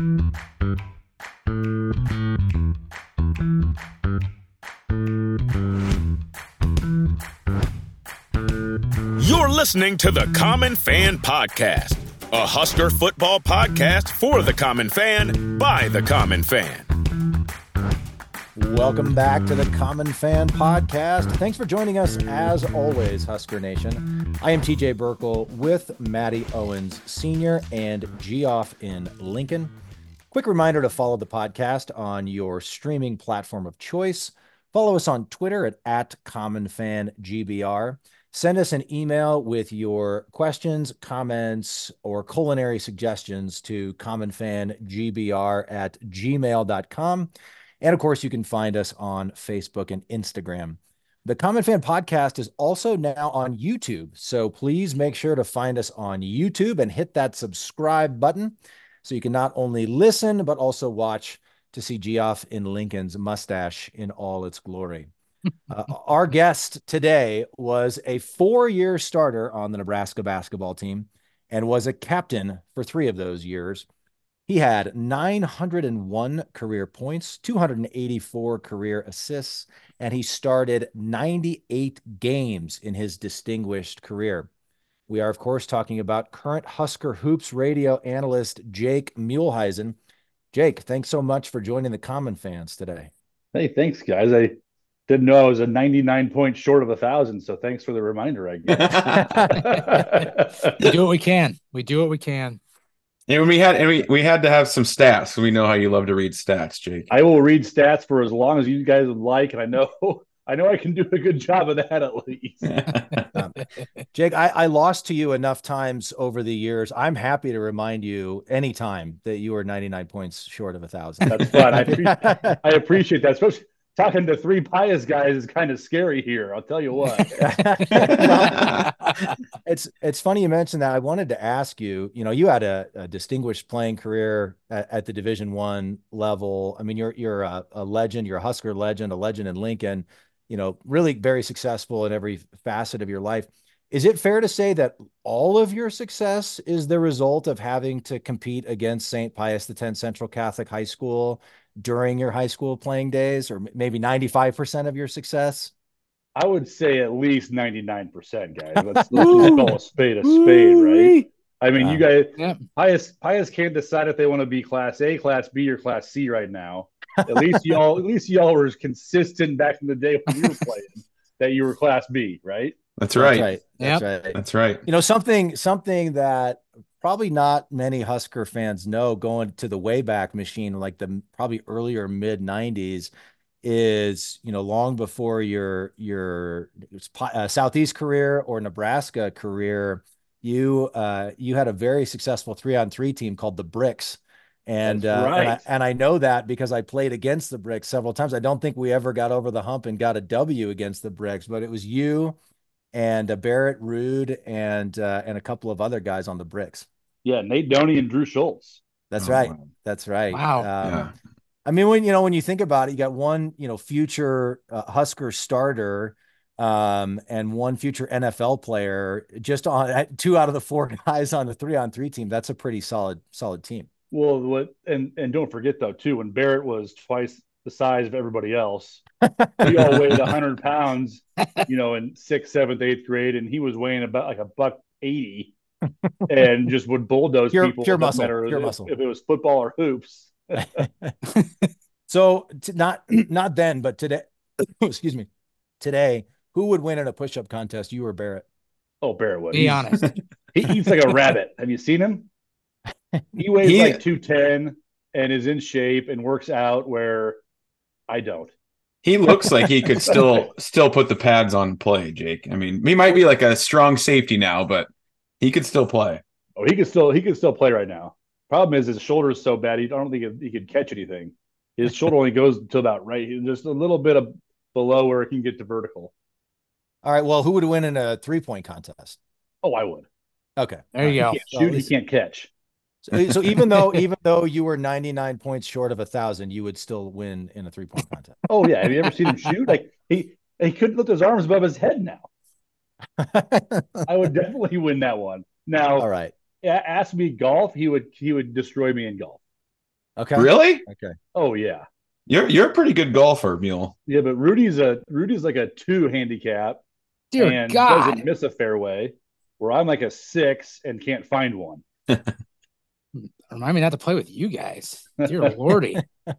You're listening to the Common Fan Podcast, a Husker football podcast for the common fan by the common fan. Welcome back to the Common Fan Podcast. Thanks for joining us as always, Husker Nation. I am TJ Burkle with Maddie Owens Sr. and Geoff in Lincoln. Quick reminder to follow the podcast on your streaming platform of choice. Follow us on Twitter at, at CommonFanGBR. Send us an email with your questions, comments, or culinary suggestions to commonfangbr at gmail.com. And of course, you can find us on Facebook and Instagram. The Common Fan Podcast is also now on YouTube. So please make sure to find us on YouTube and hit that subscribe button so you can not only listen, but also watch to see Geoff in Lincoln's mustache in all its glory. Uh, our guest today was a four year starter on the Nebraska basketball team and was a captain for three of those years. He had 901 career points, 284 career assists, and he started 98 games in his distinguished career. We are, of course, talking about current Husker Hoops radio analyst Jake Muhleisen. Jake, thanks so much for joining the Common Fans today. Hey, thanks, guys. I didn't know I was a 99 points short of a thousand. So thanks for the reminder, I guess. we do what we can. We do what we can. And we had and we, we had to have some stats. So we know how you love to read stats, Jake. I will read stats for as long as you guys would like, and I know I know I can do a good job of that at least. um, Jake, I, I, lost to you enough times over the years. I'm happy to remind you anytime that you are 99 points short of a thousand. That's fun. I, appreciate, I appreciate that, especially talking to three pious guys is kind of scary here. I'll tell you what. it's it's funny you mentioned that. I wanted to ask you. You know, you had a, a distinguished playing career at, at, the Division One level. I mean, you're you're a, a, legend. You're a Husker legend, a legend in Lincoln. You know, really very successful in every facet of your life. Is it fair to say that all of your success is the result of having to compete against St. Pius X Central Catholic High School during your high school playing days, or maybe 95% of your success? I would say at least 99%, guys. Let's, let's call a spade a spade, right? I mean, you guys, yeah. Pius, Pius can't decide if they want to be class A, class B, or class C right now. At least y'all, at least y'all were as consistent back in the day when you were playing that you were class B, right? That's right. That's right. That's right. That's right. You know, something, something that probably not many Husker fans know going to the Wayback Machine, like the probably earlier mid 90s, is you know long before your your uh, southeast career or Nebraska career, you uh, you had a very successful three on three team called the Bricks. And, uh, right. and, I, and I know that because I played against the Bricks several times. I don't think we ever got over the hump and got a W against the Bricks, but it was you and uh, Barrett Ruud and uh, and a couple of other guys on the bricks. Yeah, Nate Doney and Drew Schultz. That's oh, right. Wow. That's right. Wow. Um, yeah. I mean, when you know when you think about it, you got one you know future uh, Husker starter um, and one future NFL player. Just on two out of the four guys on the three on three team. That's a pretty solid solid team. Well, what and and don't forget though too when Barrett was twice the size of everybody else. we all weighed hundred pounds, you know, in sixth, seventh, eighth grade, and he was weighing about like a buck eighty, and just would bulldoze pure, people. Pure muscle, pure if, muscle. If it was football or hoops. so t- not not then, but today. excuse me. Today, who would win in a push-up contest? You or Barrett? Oh, Barrett would. Be He's, honest. he eats like a rabbit. Have you seen him? He weighs he, like two ten and is in shape and works out where I don't. He looks like he could still still put the pads on play, Jake. I mean, he might be like a strong safety now, but he could still play. Oh, he could still he could still play right now. Problem is his shoulder is so bad. He, I don't think he could catch anything. His shoulder only goes to about right, just a little bit of below where it can get to vertical. All right. Well, who would win in a three point contest? Oh, I would. Okay. There you go. He can't shoot. He can't catch. So, uh, so even though even though you were 99 points short of a thousand, you would still win in a three point contest. Oh yeah. Have you ever seen him shoot? Like he he couldn't lift his arms above his head now. I would definitely win that one. Now, all right. Ask me golf, he would he would destroy me in golf. Okay. Really? Okay. Oh yeah. You're you're a pretty good golfer, Mule. Yeah, but Rudy's a Rudy's like a two handicap Dear and God. doesn't miss a fairway, where I'm like a six and can't find one. Remind me not to play with you guys. Dear Lordy.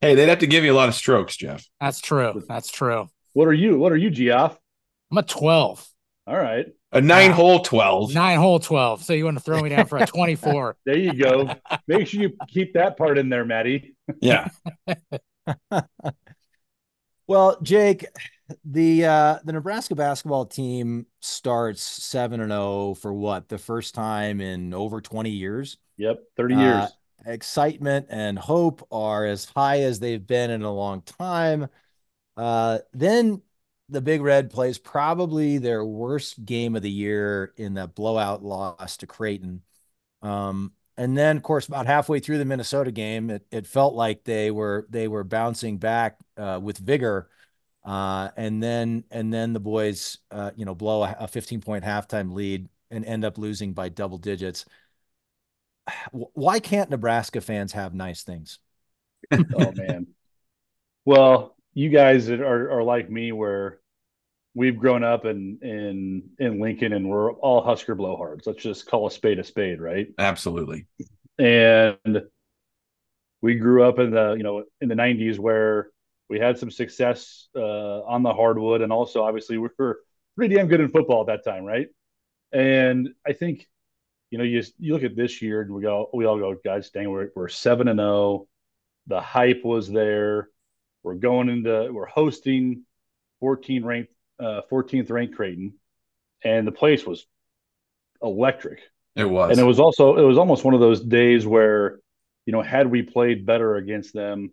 Hey, they'd have to give you a lot of strokes, Jeff. That's true. That's true. What are you? What are you, Geoff? I'm a 12. All right. A nine Wow. hole twelve. Nine hole 12. So you want to throw me down for a 24. There you go. Make sure you keep that part in there, Maddie. Yeah. Well, Jake, the uh the Nebraska basketball team starts 7 and 0 for what? The first time in over 20 years. Yep, 30 Uh, years. excitement and hope are as high as they've been in a long time. Uh, then the Big Red plays probably their worst game of the year in that blowout loss to Creighton. Um, and then, of course, about halfway through the Minnesota game, it, it felt like they were they were bouncing back uh, with vigor. Uh, and then and then the boys, uh, you know, blow a, a 15 point halftime lead and end up losing by double digits why can't Nebraska fans have nice things? oh man. Well, you guys that are, are like me where we've grown up in in in Lincoln and we're all Husker blowhards. Let's just call a spade a spade, right? Absolutely. And we grew up in the you know in the 90s where we had some success uh, on the hardwood and also obviously we were pretty damn good in football at that time, right? And I think you know you you look at this year and we go we all go guys dang we're we're 7 and 0. The hype was there. We're going into we're hosting 14 ranked uh 14th ranked Creighton and the place was electric. It was. And it was also it was almost one of those days where, you know, had we played better against them,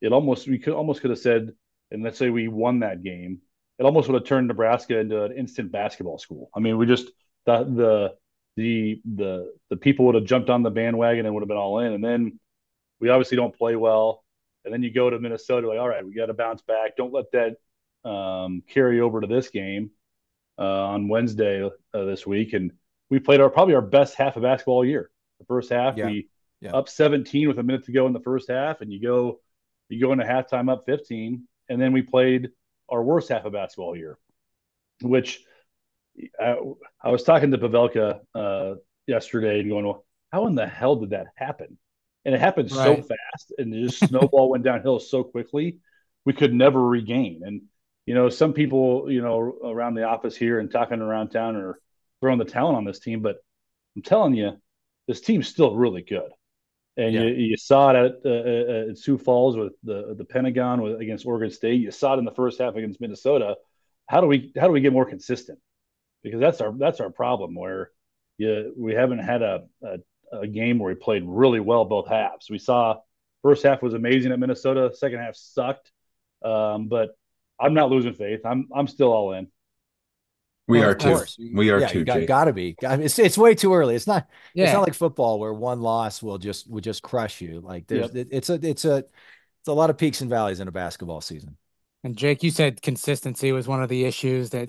it almost we could almost could have said, and let's say we won that game, it almost would have turned Nebraska into an instant basketball school. I mean, we just the the the the the people would have jumped on the bandwagon and would have been all in. And then we obviously don't play well. And then you go to Minnesota, like, all right, we got to bounce back. Don't let that um, carry over to this game uh, on Wednesday uh, this week. And we played our probably our best half of basketball all year. The first half, Yeah. we Yeah. up 17 with a minute to go in the first half, and you go you go into halftime up 15, and then we played our worst half of basketball year, which I, I was talking to Pavelka uh, yesterday and going, well, how in the hell did that happen? And it happened so fast, and just snowball went downhill so quickly, we could never regain. And you know, some people, you know, around the office here and talking around town are throwing the talent on this team, but I'm telling you, this team's still really good. And Yeah. you, you saw it at, uh, at Sioux Falls with the the Pentagon with, against Oregon State. You saw it in the first half against Minnesota. How do we how do we get more consistent? Because that's our that's our problem where you we haven't had a, a a game where we played really well both halves. We saw first half was amazing at Minnesota, second half sucked. Um, but I'm not losing faith. I'm I'm still all in. We Well, are of too. course. We are yeah, too. you got, Jake. gotta be. I mean, It's, it's way too early. It's not. Yeah. It's not like football where one loss will just will just crush you. Like there's it, it's a it's a it's a lot of peaks and valleys in a basketball season. And Jake, you said consistency was one of the issues that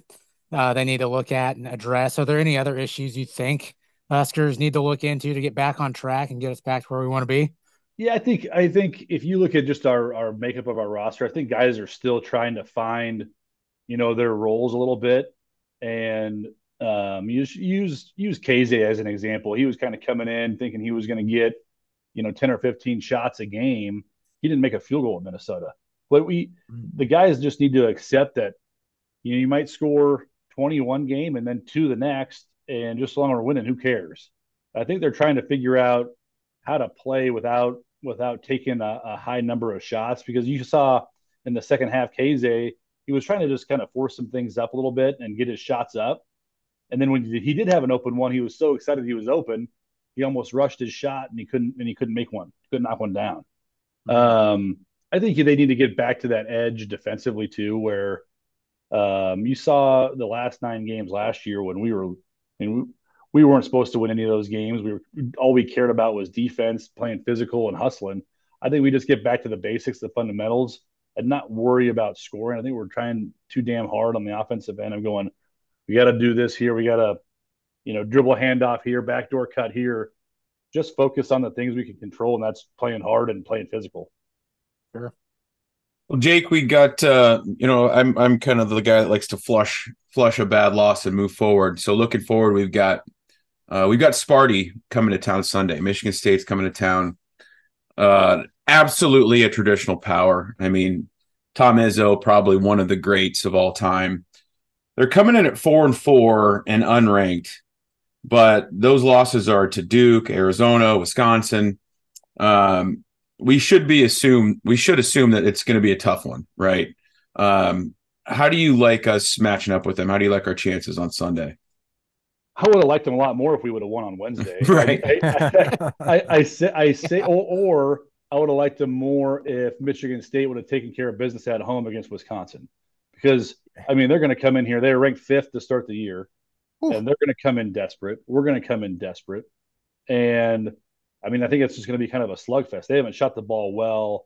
uh, they need to look at and address. Are there any other issues you think Huskers need to look into to get back on track and get us back to where we want to be? Yeah, I think I think if you look at just our our makeup of our roster, I think guys are still trying to find, you know, their roles a little bit. And um, use use use Kze as an example. He was kind of coming in thinking he was going to get, you know, ten or fifteen shots a game. He didn't make a field goal in Minnesota. But we the guys just need to accept that, you know, you might score twenty one game and then two the next, and just as long as we're winning, who cares? I think they're trying to figure out how to play without without taking a, a high number of shots because you saw in the second half Kze he was trying to just kind of force some things up a little bit and get his shots up. And then when he did have an open one, he was so excited he was open, he almost rushed his shot and he couldn't and he couldn't make one, couldn't knock one down. Um, I think they need to get back to that edge defensively too, where um, you saw the last nine games last year when we were, I mean, we, we weren't supposed to win any of those games. We were all we cared about was defense, playing physical and hustling. I think we just get back to the basics, the fundamentals, and not worry about scoring. I think we're trying too damn hard on the offensive end I'm going, we got to do this here. We got to, you know, dribble handoff here, backdoor cut here. just focus on the things we can control, and that's playing hard and playing physical. Sure. Well, Jake, we got uh, you know, I'm I'm kind of the guy that likes to flush flush a bad loss and move forward. So looking forward, we've got uh, we've got Sparty coming to town Sunday. Michigan State's coming to town. Uh, absolutely a traditional power. I mean, Tom Izzo, probably one of the greats of all time. They're coming in at four and four and unranked, but those losses are to Duke, Arizona, Wisconsin. Um, we should be assume we should assume that it's going to be a tough one, right? Um, how do you like us matching up with them? How do you like our chances on Sunday? I would have liked them a lot more if we would have won on Wednesday. right. I, I, I, I, say, I say, or, or I would have liked them more if Michigan State would have taken care of business at home against Wisconsin, because I mean they're going to come in here. They're ranked fifth to start the year, Ooh. and they're going to come in desperate. We're going to come in desperate, and I mean, I think it's just going to be kind of a slugfest. They haven't shot the ball well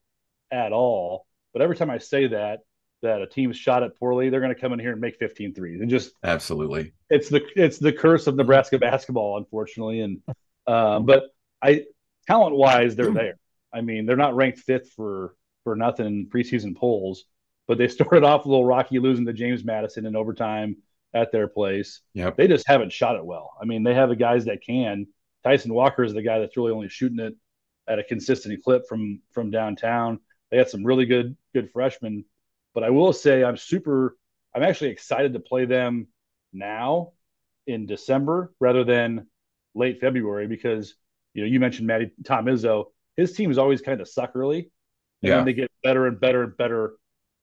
at all. But every time I say that, that a team's shot it poorly, they're going to come in here and make 15 threes. And just absolutely, it's the it's the curse of Nebraska basketball, unfortunately. And um, but I talent wise, they're there. I mean, they're not ranked fifth for for nothing in preseason polls, but they started off a little rocky, losing to James Madison in overtime at their place. Yep. They just haven't shot it well. I mean, they have the guys that can. Tyson Walker is the guy that's really only shooting it at a consistent clip from from downtown. They had some really good good freshmen, but I will say I'm super. I'm actually excited to play them now in December rather than late February because you know you mentioned Matty Tom Izzo. His teams always kind of suck early, and yeah. then they get better and better and better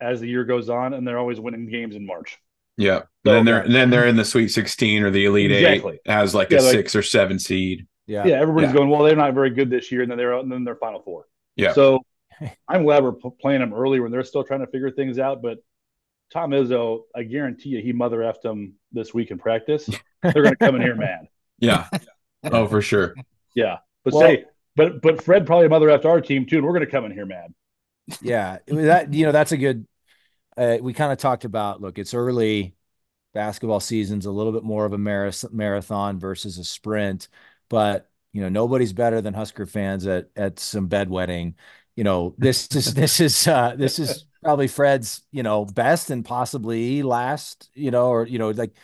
as the year goes on, and they're always winning games in March. Yeah. So, and then they're and then they're in the Sweet 16 or the Elite exactly. Eight as like yeah, a like, six or seven seed. Yeah. Yeah. Everybody's yeah. going, well, they're not very good this year. And then they're, and then they're final four. Yeah. So I'm glad we're playing them early when they're still trying to figure things out. But Tom Izzo, I guarantee you, he mother effed them this week in practice. They're going to come in here mad. Yeah. Oh, for sure. Yeah. But well, say, but, but Fred probably mother effed our team too. And we're going to come in here mad. Yeah. That, you know, that's a good, uh, we kind of talked about, look, it's early basketball season's a little bit more of a marathon versus a sprint but you know nobody's better than Husker fans at at some bedwetting. You know this is this is uh, this is probably Fred's you know best and possibly last. You know or you know like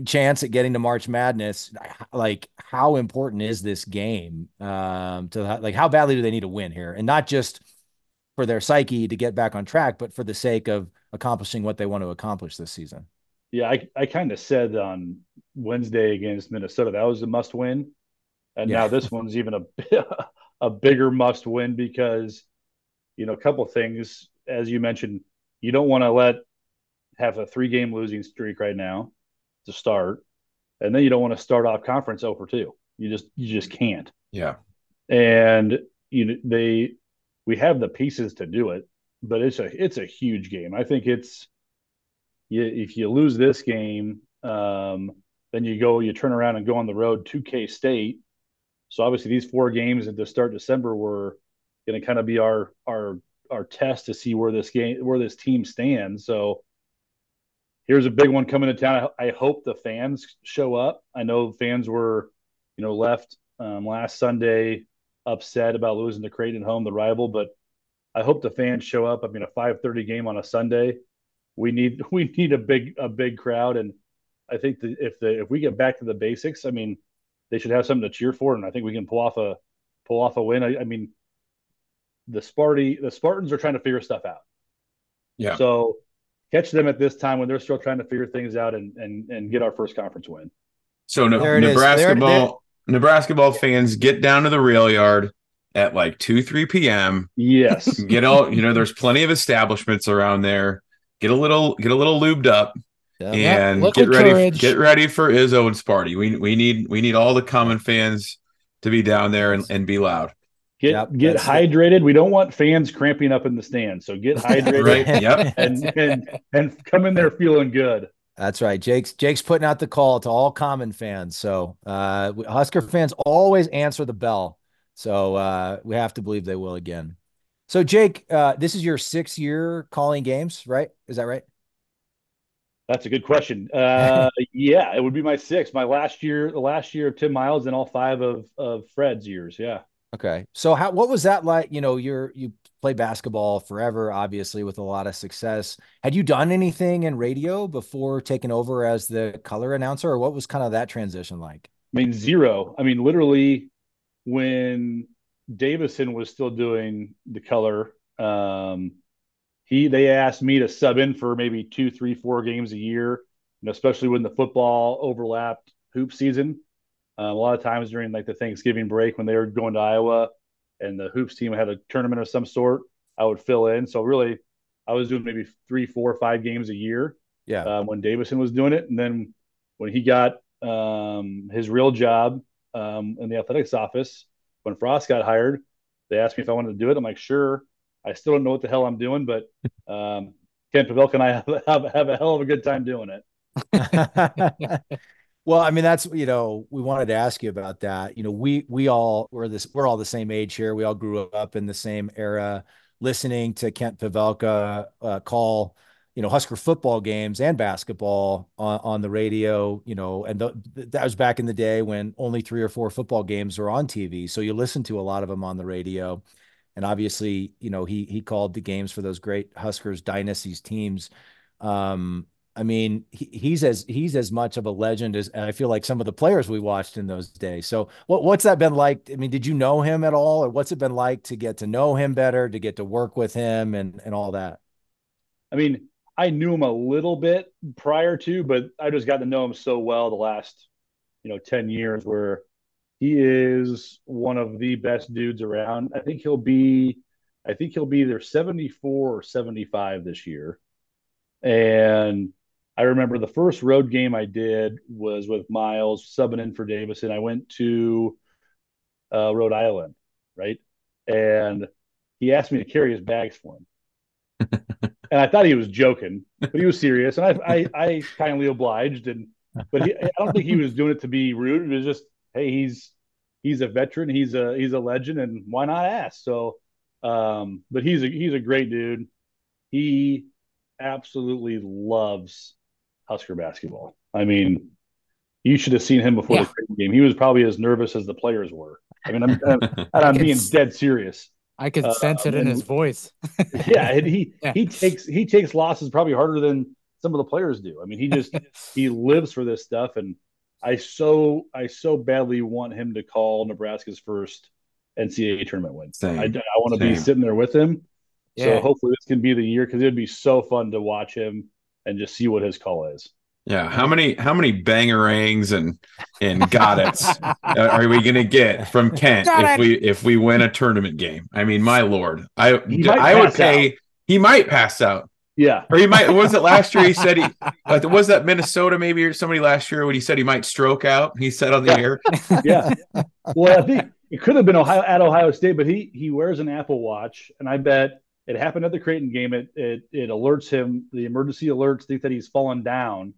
chance at getting to March Madness. Like how important is this game um, to like how badly do they need to win here and not just for their psyche to get back on track, but for the sake of accomplishing what they want to accomplish this season. Yeah, I, I kind of said on Wednesday against Minnesota that was a must win and yeah. now this one's even a a bigger must win because you know a couple things as you mentioned you don't want to let have a three game losing streak right now to start. And then you don't want to start off conference over two. You just you just can't. Yeah. And you know they we have the pieces to do it but it's a it's a huge game. I think it's you, if you lose this game um, then you go you turn around and go on the road to k state so obviously these four games at the start December were going to kind of be our our our test to see where this game where this team stands. So here's a big one coming to town. I, I hope the fans show up. I know fans were, you know, left um, last Sunday upset about losing to Creighton home, the rival, but I hope the fans show up. I mean, a 5:30 game on a Sunday, we need we need a big a big crowd, and I think that if the if we get back to the basics, I mean, they should have something to cheer for, and I think we can pull off a pull off a win. I, I mean, the Sparty the Spartans are trying to figure stuff out. Yeah. So catch them at this time when they're still trying to figure things out and and and get our first conference win. So no, Nebraska ball Nebraska ball fans get down to the rail yard at like 2 3 p.m. Yes. Get all you know, there's plenty of establishments around there. Get a little get a little lubed up and get ready courage. get ready for Izzo and Sparty. We we need we need all the common fans to be down there and, and be loud. Get yep, get hydrated. It. We don't want fans cramping up in the stands. So get hydrated right. yep. and, and and come in there feeling good. That's right. Jake's Jake's putting out the call to all common fans. So uh, Husker fans always answer the bell. So uh, we have to believe they will again. So Jake, uh, this is your sixth year calling games, right? Is that right? That's a good question. Uh, yeah, it would be my sixth. My last year, the last year of Tim Miles, and all five of of Fred's years. Yeah. Okay. So how what was that like? You know, you're you play basketball forever, obviously, with a lot of success. Had you done anything in radio before taking over as the color announcer, or what was kind of that transition like? I mean, zero. I mean, literally, when Davison was still doing the color, um, he they asked me to sub in for maybe two, three, four games a year, especially when the football overlapped hoop season. Um, a lot of times during like the Thanksgiving break when they were going to Iowa, and the hoops team had a tournament of some sort, I would fill in. So really, I was doing maybe three, four, five games a year. Yeah. Um, when Davison was doing it, and then when he got um, his real job um, in the athletics office, when Frost got hired, they asked me if I wanted to do it. I'm like, sure. I still don't know what the hell I'm doing, but um, Kent Pavelka and I have, have, have a hell of a good time doing it. Well, I mean, that's you know, we wanted to ask you about that. You know, we we all we're this we're all the same age here. We all grew up in the same era, listening to Kent Pavelka uh, call, you know, Husker football games and basketball on, on the radio. You know, and the, that was back in the day when only three or four football games were on TV, so you listened to a lot of them on the radio. And obviously, you know, he he called the games for those great Huskers dynasties teams. Um, I mean, he, he's as he's as much of a legend as I feel like some of the players we watched in those days. So, what what's that been like? I mean, did you know him at all, or what's it been like to get to know him better, to get to work with him, and and all that? I mean, I knew him a little bit prior to, but I just got to know him so well the last, you know, ten years, where he is one of the best dudes around. I think he'll be, I think he'll be either seventy four or seventy five this year, and I remember the first road game I did was with Miles subbing in for Davison. I went to uh, Rhode Island, right? And he asked me to carry his bags for him. and I thought he was joking, but he was serious. And I, I, I kindly obliged. And, but he, I don't think he was doing it to be rude. It was just, hey, he's, he's a veteran. He's a, he's a legend. And why not ask? So, um, but he's a, he's a great dude. He absolutely loves Husker basketball. I mean, you should have seen him before yeah. the game. He was probably as nervous as the players were. I mean, I'm, I'm, I'm being dead serious. I could uh, sense it in his voice. yeah, and he yeah. he takes he takes losses probably harder than some of the players do. I mean, he just he lives for this stuff, and I so I so badly want him to call Nebraska's first NCAA tournament win. Same. I, I want to be sitting there with him. Yeah. So hopefully this can be the year because it'd be so fun to watch him and just see what his call is. Yeah, how many how many bangerangs and and got it's are we going to get from Kent Got if it. we if we win a tournament game? I mean, my lord, I I would say Out. He might pass out. Yeah, or he might. Was it last year? He said he was that Minnesota maybe or somebody last year when he said he might stroke out. He said on the yeah. air. Yeah. Well, I think it could have been Ohio at Ohio State, but he he wears an Apple Watch, and I bet it happened at the Creighton game. It it it alerts him. The emergency alerts think that he's fallen down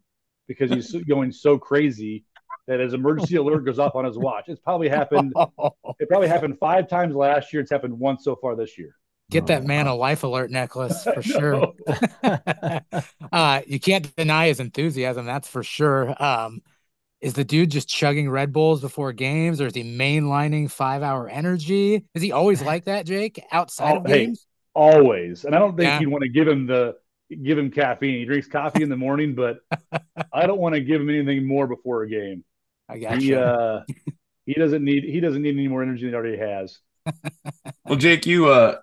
because he's going so crazy that his emergency alert goes off on his watch. It's probably happened. It probably happened five times last year. It's happened once so far this year. Get that man a life alert necklace for sure. uh, you can't deny his enthusiasm. That's for sure. Um, is the dude just chugging Red Bulls before games, or is he mainlining five hour energy? Is he always like that, Jake? Outside oh, of games, hey, always. And I don't think yeah. you'd want to give him the give him caffeine. He drinks coffee in the morning, but I don't want to give him anything more before a game. I got he, uh, he doesn't need he doesn't need any more energy than he already has. well, Jake, you uh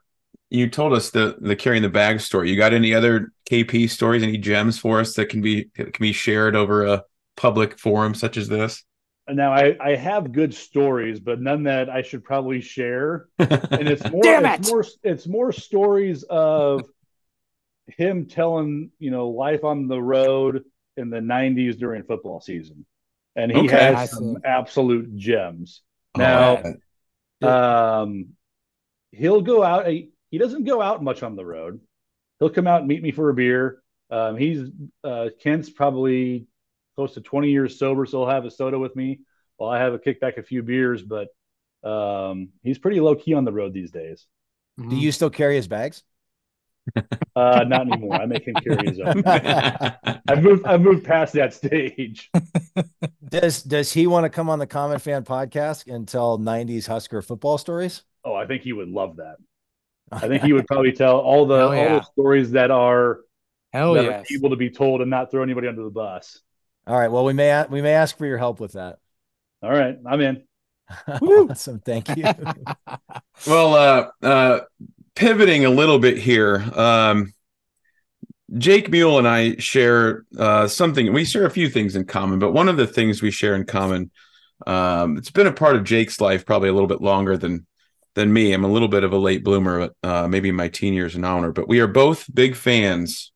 you told us the the carrying the bag story. You got any other KP stories, any gems for us that can be that can be shared over a public forum such as this? Now I, I have good stories, but none that I should probably share. And it's more Damn it's more it's more stories of him telling you know life on the road in the 90s during football season. And he okay, has some absolute gems. Now um he'll go out he doesn't go out much on the road. He'll come out and meet me for a beer. Um he's uh kent's probably close to 20 years sober so he'll have a soda with me while i have a kickback a few beers but um he's pretty low key on the road these days do you still carry his bags Uh, not anymore. I make him carry his own. I've moved. I've moved past that stage. does Does he want to come on the Common Fan podcast and tell '90s Husker football stories? Oh, I think he would love that. I think he would probably tell all the yeah. all the stories that are Hell that yes. are able to be told and not throw anybody under the bus. All right. Well, we may we may ask for your help with that. All right, I'm in. awesome. Thank you. well, uh, uh, pivoting a little bit here. Um, Jake Mule and I share uh, something. We share a few things in common, but one of the things we share in common, um, it's been a part of Jake's life probably a little bit longer than than me. I'm a little bit of a late bloomer, uh, maybe my teen years and honor, but we are both big fans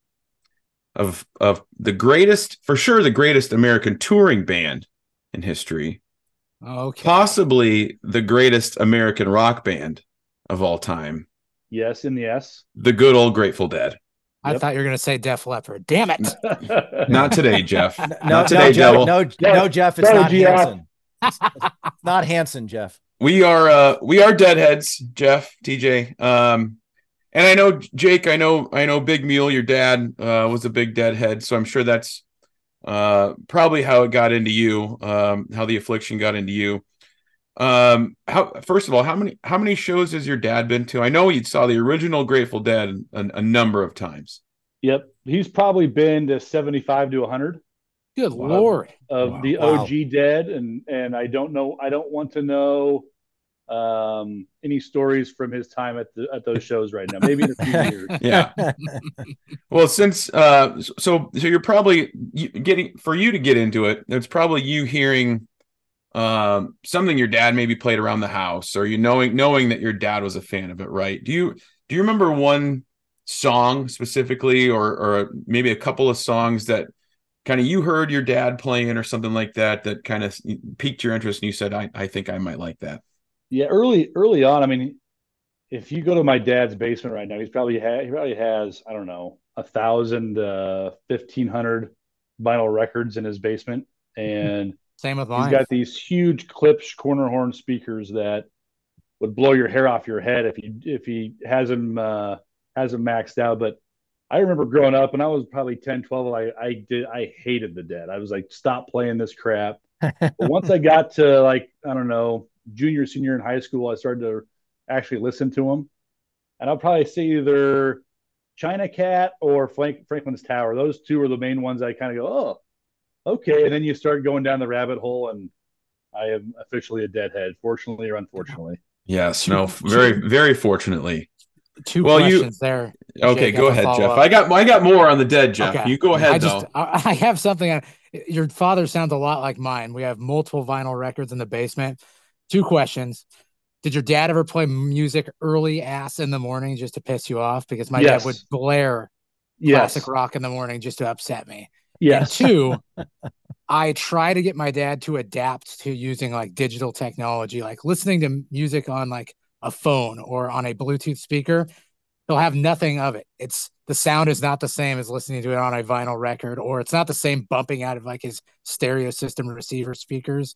of of the greatest, for sure, the greatest American touring band in history, Okay. Possibly the greatest American rock band of all time. Yes, in the S. The good old Grateful Dead. I yep. thought you were going to say Def Leppard. Damn it! not today, Jeff. No, not today, no, Jeff. No, no, Jeff. It's not Hanson. It's, not Hanson, Jeff. We are uh we are deadheads, Jeff, TJ. Um and I know Jake, I know I know Big Mule, your dad, uh, was a big deadhead, so I'm sure that's uh, probably how it got into you, um, how the affliction got into you. Um, how first of all, how many how many shows has your dad been to? I know you saw the original Grateful Dead a, a number of times. Yep, he's probably been to seventy five to hundred. Good lord! Of wow. the OG wow. Dead, and and I don't know, I don't want to know um any stories from his time at the at those shows right now? Maybe in a few years. Yeah. Well since uh so so you're probably getting for you to get into it it's probably you hearing um something your dad maybe played around the house or you knowing knowing that your dad was a fan of it right? Do you do you remember one song specifically or or maybe a couple of songs that kind of you heard your dad playing or something like that that kind of piqued your interest and you said i, I think i might like that yeah, early early on. I mean, if you go to my dad's basement right now, he's probably ha- he probably has I don't know a thousand, uh, fifteen hundred vinyl records in his basement, and same with mine. He's got these huge Klipsch corner horn speakers that would blow your hair off your head if he if he has them uh, has them maxed out. But I remember growing up, and I was probably 10, 12. I I did I hated the Dead. I was like, stop playing this crap. but once I got to like I don't know junior, senior in high school, I started to actually listen to them. And I'll probably say either China Cat or Frank, Franklin's Tower. Those two are the main ones I kind of go, oh, okay. And then you start going down the rabbit hole, and I am officially a deadhead, fortunately or unfortunately. Yes, no, very, very fortunately. Two well, questions you, there. Okay, go ahead, Jeff. Up. I got I got more on the dead, Jeff. Okay. You go ahead. I just though. I have something. Your father sounds a lot like mine. We have multiple vinyl records in the basement. Two questions. Did your dad ever play music early ass in the morning just to piss you off? Because my yes. dad would blare yes. classic rock in the morning just to upset me. Yes. And two, I try to get my dad to adapt to using like digital technology, like listening to music on like a phone or on a Bluetooth speaker. He'll have nothing of it. It's the sound is not the same as listening to it on a vinyl record, or it's not the same bumping out of like his stereo system receiver speakers.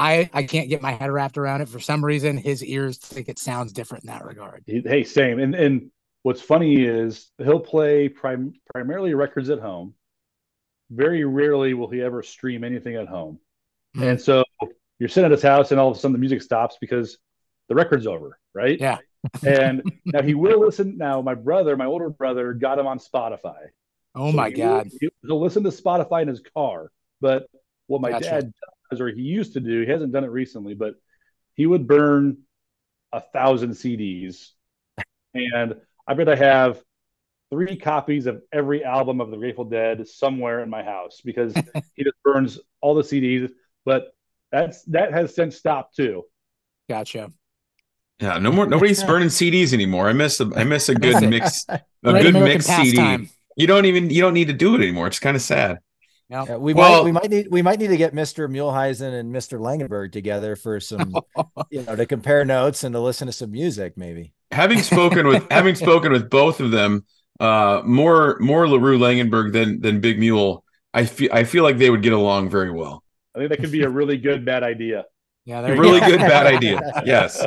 I I can't get my head wrapped around it for some reason. His ears think it sounds different in that regard. Hey, same. And and what's funny is he'll play prim- primarily records at home. Very rarely will he ever stream anything at home. Mm-hmm. And so you're sitting at his house, and all of a sudden the music stops because the record's over, right? Yeah. and now he will listen. Now my brother, my older brother, got him on Spotify. Oh so my god! Will, he'll listen to Spotify in his car. But what my gotcha. dad or he used to do. He hasn't done it recently, but he would burn a thousand CDs, and I bet I have three copies of every album of the Grateful Dead somewhere in my house because he just burns all the CDs. But that's that has since stopped too. Gotcha. Yeah, no more. Nobody's burning CDs anymore. I miss a I miss a good mix, a good mix CD. Time. You don't even you don't need to do it anymore. It's kind of sad. Yeah, we well, might we might need we might need to get Mr. Muhleisen and Mr. Langenberg together for some you know to compare notes and to listen to some music maybe. Having spoken with having spoken with both of them, uh more more LaRue Langenberg than than Big Mule, I feel I feel like they would get along very well. I think that could be a really good bad idea. Yeah, a really good bad idea. Yes.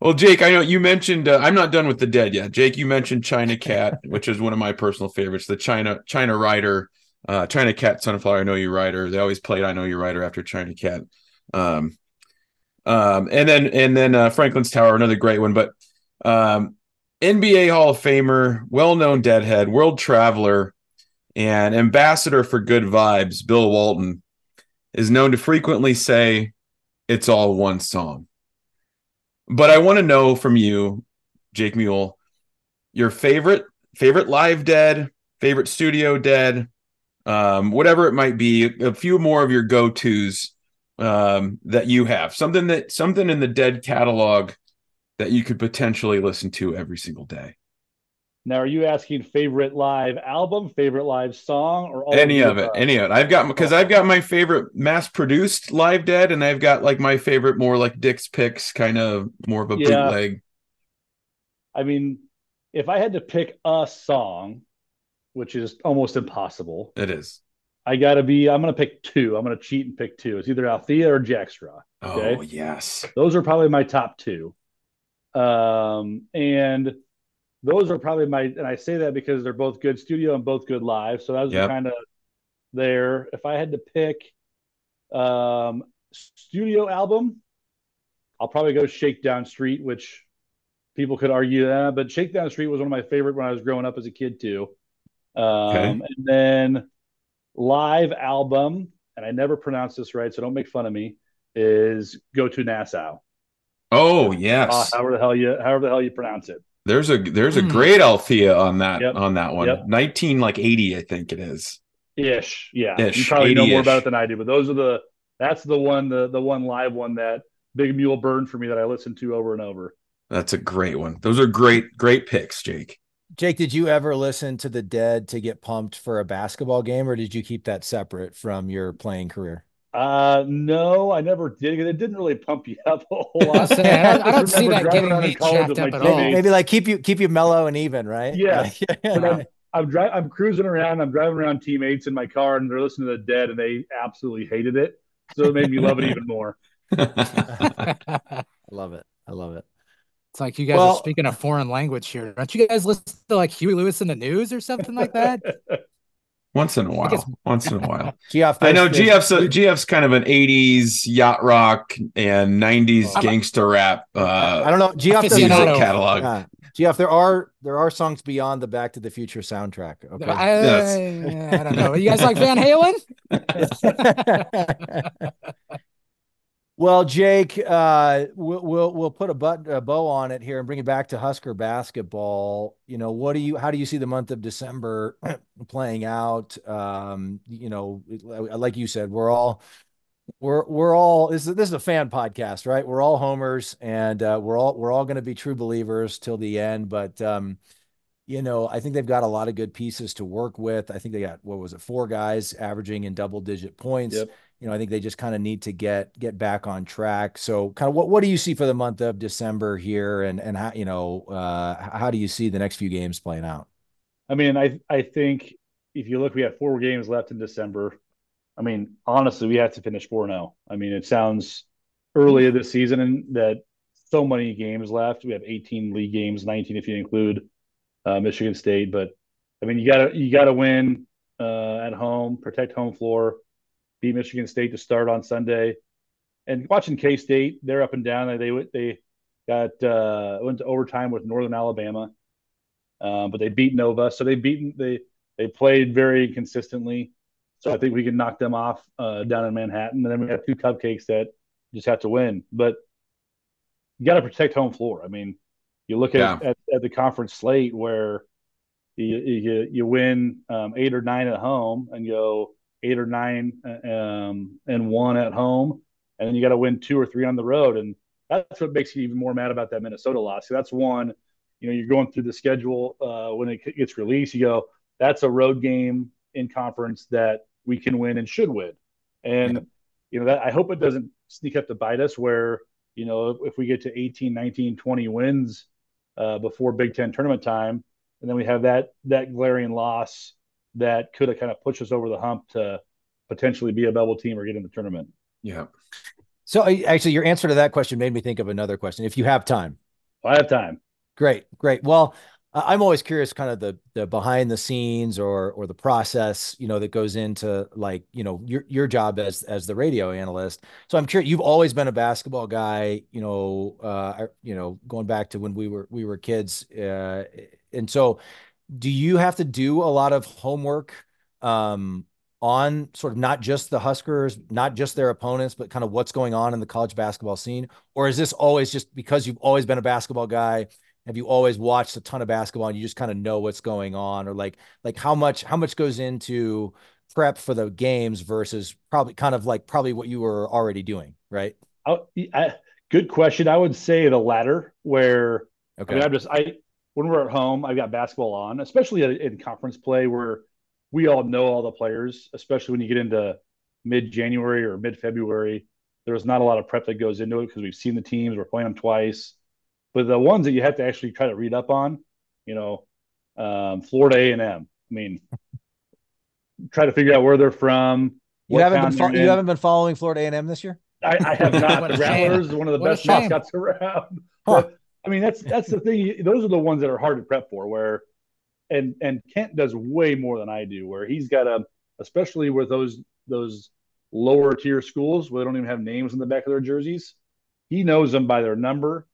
Well, Jake, I know you mentioned uh, I'm not done with the dead yet. Jake, you mentioned China Cat, which is one of my personal favorites. The China China Rider, uh, China Cat, Sunflower. I know you Rider. They always played I know you Rider after China Cat. Um, um, and then and then uh, Franklin's Tower, another great one. But um, NBA Hall of Famer, well-known Deadhead, world traveler, and ambassador for good vibes, Bill Walton, is known to frequently say, "It's all one song." But I want to know from you, Jake Mule, your favorite favorite live dead, favorite studio dead, um, whatever it might be. A few more of your go tos um, that you have something that something in the dead catalog that you could potentially listen to every single day now are you asking favorite live album favorite live song or any of, of it any of it i've got because i've got my favorite mass produced live dead and i've got like my favorite more like dick's picks kind of more of a yeah. bootleg i mean if i had to pick a song which is almost impossible it is I gotta be. I'm gonna pick two. I'm gonna cheat and pick two. It's either Althea or Jack Straw. Okay? Oh yes, those are probably my top two. Um, and those are probably my. And I say that because they're both good studio and both good live. So that was yep. kind of there. If I had to pick, um, studio album, I'll probably go Shakedown Street, which people could argue that, but Shakedown Street was one of my favorite when I was growing up as a kid too. Um, okay. and then live album, and I never pronounce this right, so don't make fun of me, is Go to Nassau. Oh yes. Uh, however the hell you however the hell you pronounce it. There's a there's a mm. great Althea on that yep. on that one. Yep. 19 like 80, I think it is. Ish. Yeah. Ish, you probably know more about it than I do, but those are the that's the one the the one live one that Big Mule burned for me that I listened to over and over. That's a great one. Those are great, great picks, Jake. Jake, did you ever listen to the Dead to get pumped for a basketball game, or did you keep that separate from your playing career? Uh, no, I never did. It didn't really pump you up a whole lot. I, don't, I don't see that getting me jacked up at all. Maybe, maybe, like keep you keep you mellow and even, right? Yeah. I'm, I'm driving. I'm cruising around. I'm driving around teammates in my car, and they're listening to the Dead, and they absolutely hated it. So it made me love it even more. I love it. I love it. It's like you guys well, are speaking a foreign language here. Don't you guys listen to like Huey Lewis in the news or something like that? Once in a while. Once in a while. GF, I know GF's a, GF's kind of an 80s yacht rock and 90s oh, gangster rap. Uh, I don't know. GF music catalog. Uh, GF, there are there are songs beyond the Back to the Future soundtrack. Okay. I, yes. I don't know. You guys like Van Halen? Well, Jake, uh, we'll, we'll, we'll put a, a bow on it here and bring it back to Husker basketball. You know, what do you how do you see the month of December playing out? Um, you know, like you said, we're all we're we're all this is this is a fan podcast, right? We're all homers, and uh, we're all we're all going to be true believers till the end. But um, you know, I think they've got a lot of good pieces to work with. I think they got what was it, four guys averaging in double digit points. Yep you know, I think they just kind of need to get get back on track. So, kind of what what do you see for the month of December here, and and how you know uh, how do you see the next few games playing out? I mean, I I think if you look, we have four games left in December. I mean, honestly, we have to finish four zero. Oh. I mean, it sounds early this season and that so many games left. We have 18 league games, 19 if you include uh, Michigan State. But I mean, you gotta you gotta win uh, at home, protect home floor beat Michigan State to start on Sunday. And watching K State, they're up and down. They they got uh, went to overtime with Northern Alabama, um, but they beat Nova. So they beaten they they played very consistently. So I think we can knock them off uh, down in Manhattan. And then we have two cupcakes that just have to win. But you got to protect home floor. I mean, you look at, yeah. at, at, the conference slate where you you, you win um, eight or nine at home and go eight or nine um, and one at home, and then you got to win two or three on the road, and that's what makes you even more mad about that Minnesota loss. So that's one. You know, you're going through the schedule uh, when it gets released. You go, that's a road game in conference that we can win and should win, and you know that I hope it doesn't sneak up to bite us where you know if we get to 18 19 20 wins uh, before big ten tournament time and then we have that that glaring loss that could have kind of pushed us over the hump to potentially be a bubble team or get in the tournament. Yeah. So actually, your answer to that question made me think of another question. If you have time, I have time. Great, great. Well, I'm always curious, kind of the the behind the scenes or or the process, you know, that goes into like you know your your job as as the radio analyst. So I'm curious. You've always been a basketball guy, you know, uh, you know, going back to when we were we were kids, uh, and so do you have to do a lot of homework um, on sort of not just the Huskers, not just their opponents, but kind of what's going on in the college basketball scene, or is this always just because you've always been a basketball guy? have you always watched a ton of basketball and you just kind of know what's going on? Or like like how much how much goes into prep for the games versus probably kind of like probably what you were already doing right? I, I, good question. I would say the latter where okay I mean, i'm just i when we're at home i've got basketball on especially in conference play where we all know all the players especially when you get into mid-january or mid-february there's not a lot of prep that goes into it because we've seen the teams we're playing them twice but the ones that you have to actually try to read up on, you know, um, Florida A and M. I mean, try to figure out where they're from. You haven't been fo- you haven't been following Florida A and M this year. I, I have not. the Rattlers is one of the what best mascots around. Huh. I mean, that's that's the thing. Those are the ones that are hard to prep for. Where, and and Kent does way more than I do. Where he's got a, especially with those those lower tier schools where they don't even have names in the back of their jerseys. He knows them by their number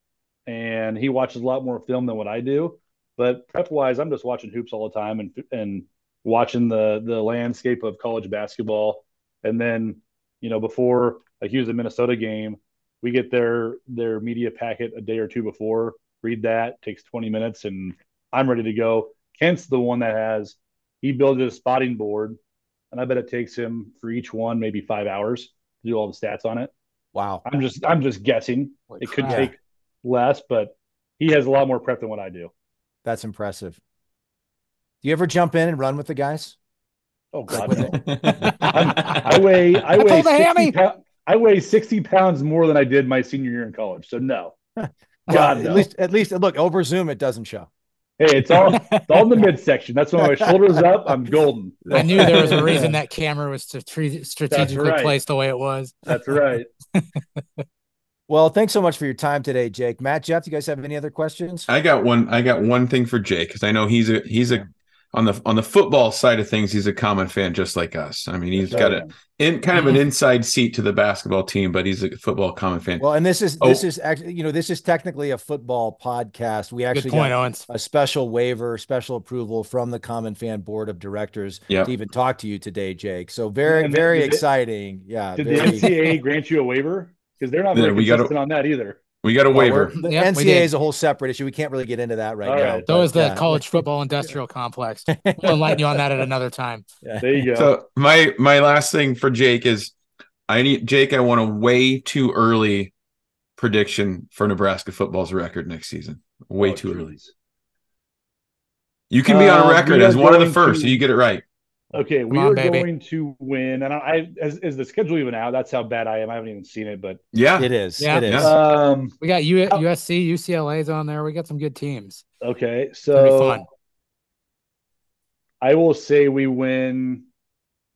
and he watches a lot more film than what I do. But prep wise, I'm just watching hoops all the time and and watching the the landscape of college basketball. And then, you know, before like he was a Houston Minnesota game, we get their their media packet a day or two before. Read that takes 20 minutes, and I'm ready to go. Kent's the one that has he builds a spotting board, and I bet it takes him for each one maybe five hours to do all the stats on it. Wow. I'm just I'm just guessing. It could take less, but he has a lot more prep than what I do. That's impressive. Do you ever jump in and run with the guys? Oh God, no. I weigh I weigh 60 pounds, I weigh 60 pounds more than I did my senior year in college. So no. God, no. at least at least look over Zoom it doesn't show. Hey, it's all it's all in the midsection. That's when my shoulders up. I'm golden. I knew there was a reason that camera was to strategically right. placed the way it was. That's right. Well, thanks so much for your time today, Jake. Matt, Jeff, do you guys have any other questions? I got one. I got one thing for Jake because I know he's a he's a on the on the football side of things, he's a common fan just like us. I mean, he's oh, got a in kind of an mm-hmm. inside seat to the basketball team, but he's a football common fan. Well, and this is oh. this is actually you know this is technically a football podcast. We actually point, got Owens. a special waiver, special approval from the Common Fan Board of Directors yep. to even talk to you today, Jake. So very very exciting. yeah. Did very... the NCAA grant you a waiver? because they're not very we consistent gotta, on that either. We got a waiver. Well, the yep, NCAA is a whole separate issue. We can't really get into that right All now. Right. So is the yeah. college football industrial complex. We'll enlighten you on that at another time. Yeah. There you go. So my my last thing for Jake is I need Jake. I want a way too early prediction for Nebraska football's record next season. Way oh, too geez. early. You can be on a uh, record uh, as one of the first, to... so you get it right. Okay, we on, are baby. going to win, and I, as is the schedule even out. That's how bad I am. I haven't even seen it, but yeah, it is. Yeah, it is. Um, we got U- USC, UCLA's on there. We got some good teams. Okay, so I will say we win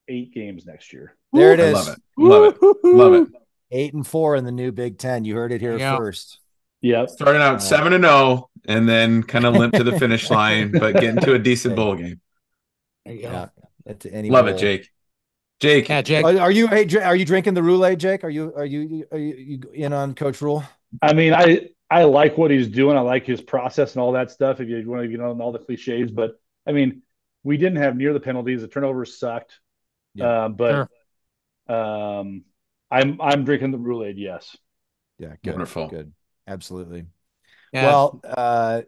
eight games next year. There it is. love it. Love it. Love it. Eight and four in the new Big Ten. You heard it here yeah. first. Yep. Starting out seven and zero, oh, and then kind of limp to the finish line, but getting to a decent bowl game. There you go. Yeah to any. Love it, Jake. Jake, yeah, Jake. Are, are you hey, are you drinking the Rhule Aid, Jake? Are you are you are you, in on Coach Rhule? I mean, I I like what he's doing. I like his process and all that stuff. If you want to, you know, all the cliches, but I mean, we didn't have near the penalties. The turnovers sucked. Yeah. Uh, but sure. um, I'm I'm drinking the Rhule Aid. Yes. Yeah. Good. Wonderful. Good. Absolutely. Yeah. Well, uh,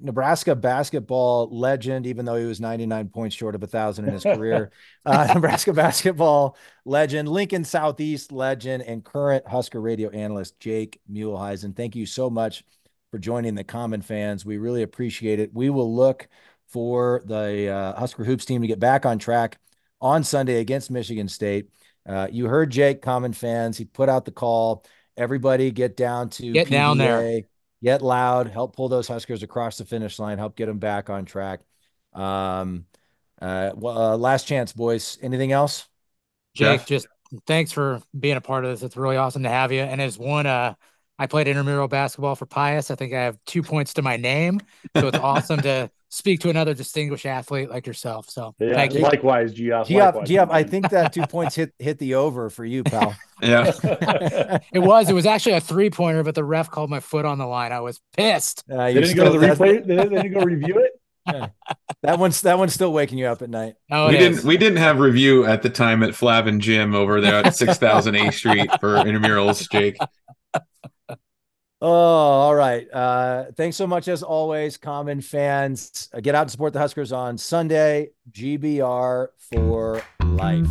Nebraska basketball legend, even though he was 99 points short of a thousand in his career. uh, Nebraska basketball legend, Lincoln Southeast legend, and current Husker radio analyst Jake Muhleisen. Thank you so much for joining the Common fans. We really appreciate it. We will look for the uh, Husker Hoops team to get back on track on Sunday against Michigan State. Uh, you heard Jake, Common fans. He put out the call. Everybody get down to get PBA. down there get loud, help pull those Huskers across the finish line, help get them back on track. Um, uh, well, uh, last chance, boys. Anything else? Jake, Jeff? just thanks for being a part of this. It's really awesome to have you. And as one uh I played intramural basketball for Pius. I think I have two points to my name. So it's awesome to speak to another distinguished athlete like yourself. So yeah, thank you. Likewise, Geoff. Geoff, Geoff, I think that two points hit hit the over for you, pal. yeah. it was. It was actually a three pointer, but the ref called my foot on the line. I was pissed. Uh, you didn't go to the replay. They didn't go review it. Yeah. That one's that one's still waking you up at night. Oh, we is. didn't we didn't have review at the time at Flavin Gym over there at six thousand A Street for intramurals, Jake. Oh, all right. Uh, thanks so much, as always, common fans. Uh, get out and support the Huskers on Sunday. GBR for life.